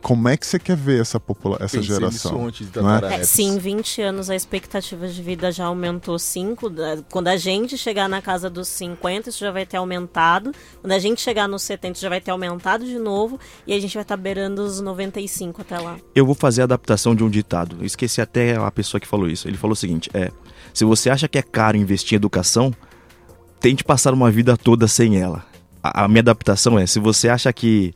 Como é que você quer ver essa, popula essa Pensei geração? de não é? É, se em 20 anos a expectativa de vida já aumentou 5, quando a gente chegar na casa dos 50, isso já vai ter aumentado. Quando a gente chegar nos 70, já vai ter aumentado de novo. E a gente vai estar beirando os 95 até lá. Eu vou fazer a adaptação de um ditado. Eu esqueci até a pessoa que falou isso. Ele falou o seguinte: é. Se você acha que é caro investir em educação, tente passar uma vida toda sem ela. A, a minha adaptação é: se você acha que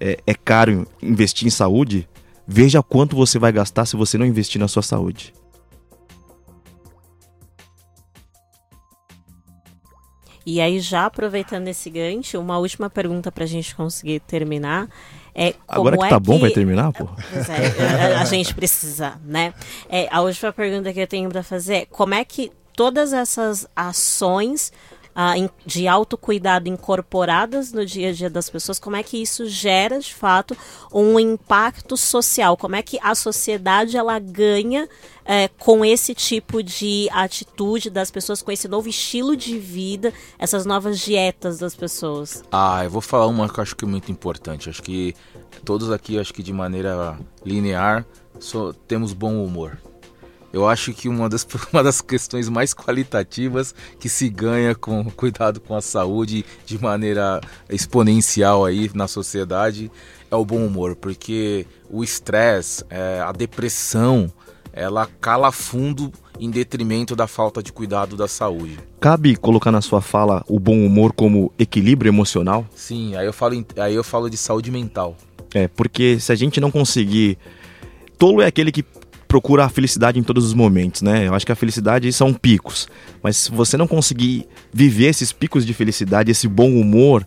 é, é caro investir em saúde, veja quanto você vai gastar se você não investir na sua saúde. E aí, já aproveitando esse gancho, uma última pergunta para a gente conseguir terminar. É, Agora que é tá bom, vai terminar, pô? *laughs* Pois é, a, a gente precisa, né? É, a última pergunta que eu tenho para fazer é como é que todas essas ações uh, de autocuidado incorporadas no dia a dia das pessoas, como é que isso gera, de fato, um impacto social? Como é que a sociedade ela ganha é, com esse tipo de atitude das pessoas, com esse novo estilo de vida, essas novas dietas das pessoas? Ah, eu vou falar uma que eu acho que é muito importante. Acho que todos aqui, acho que de maneira linear, só temos bom humor. Eu acho que uma das, *laughs* uma das questões mais qualitativas que se ganha com cuidado com a saúde de maneira exponencial aí na sociedade é o bom humor, porque o estresse, é, a depressão, ela cala fundo em detrimento da falta de cuidado da saúde. Cabe colocar na sua fala o bom humor como equilíbrio emocional? Sim, aí eu falo, aí eu falo de saúde mental. É, porque se a gente não conseguir. Tolo é aquele que procura a felicidade em todos os momentos, né? Eu acho que a felicidade são picos, mas se você não conseguir viver esses picos de felicidade, esse bom humor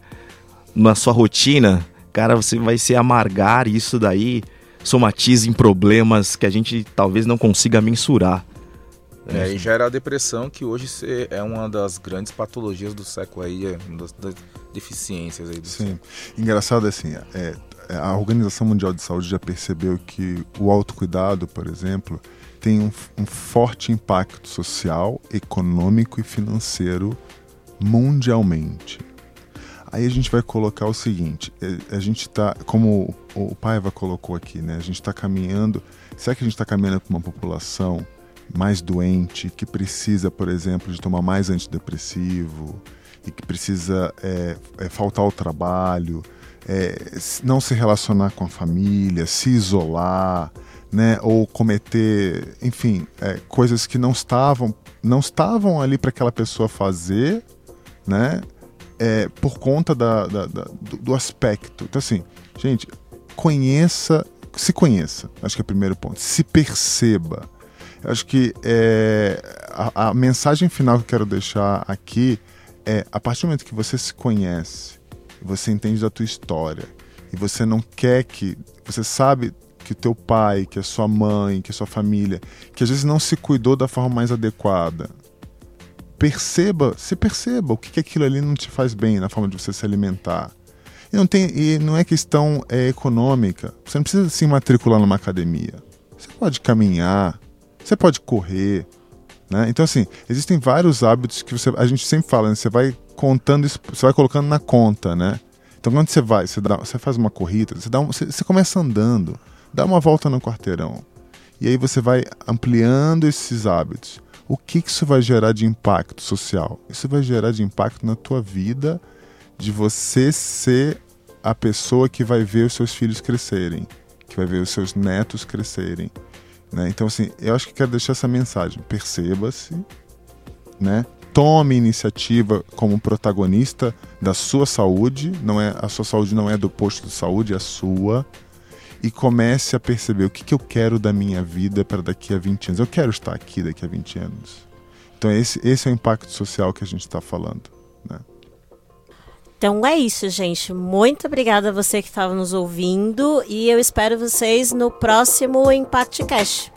na sua rotina, cara, você vai se amargar e isso daí somatiza em problemas que a gente talvez não consiga mensurar. É, e gera a depressão, que hoje é uma das grandes patologias do século aí, é das, das deficiências aí. Do Sim. Século. Engraçado assim, é, a Organização Mundial de Saúde já percebeu que o autocuidado, por exemplo, tem um, um forte impacto social, econômico e financeiro mundialmente. Aí a gente vai colocar o seguinte: é, a gente está, como o Paiva colocou aqui, né? A gente está caminhando. Será que a gente está caminhando para uma população mais doente, que precisa, por exemplo, de tomar mais antidepressivo e que precisa é, é, faltar ao trabalho, é, não se relacionar com a família, se isolar, né, ou cometer, enfim, é, coisas que não estavam, não estavam ali para aquela pessoa fazer, né, é, por conta da, da, da do, do, aspecto. Então, assim, gente, conheça, se conheça, acho que é o primeiro ponto, se perceba. Eu acho que é, a, a mensagem final que eu quero deixar aqui é: a partir do momento que você se conhece, você entende da tua história e você não quer que você sabe que teu pai, que a sua mãe, que a sua família, que às vezes não se cuidou da forma mais adequada. Perceba, se perceba o que, que aquilo ali não te faz bem na forma de você se alimentar. E não, tem, e não é questão é, econômica. Você não precisa se matricular numa academia. Você pode caminhar, você pode correr. Né? Então, assim, existem vários hábitos que você, a gente sempre fala, né? você vai contando você vai colocando na conta, né? Então quando você vai, você, dá, você faz uma corrida, você, dá um, você, você começa andando, dá uma volta no quarteirão. E aí você vai ampliando esses hábitos. O que, que isso vai gerar de impacto social? Isso vai gerar de impacto na tua vida, de você ser a pessoa que vai ver os seus filhos crescerem, que vai ver os seus netos crescerem. Né? Então, assim, eu acho que quero deixar essa mensagem. Perceba-se, né? Tome iniciativa como protagonista da sua saúde, não é a sua saúde não é do posto de saúde, é a sua. E comece a perceber o que, que eu quero da minha vida para daqui a 20 anos. Eu quero estar aqui daqui a 20 anos. Então, esse, esse é o impacto social que a gente está falando. Né? Então é isso, gente. Muito obrigada a você que estava nos ouvindo e eu espero vocês no próximo Impact Cash.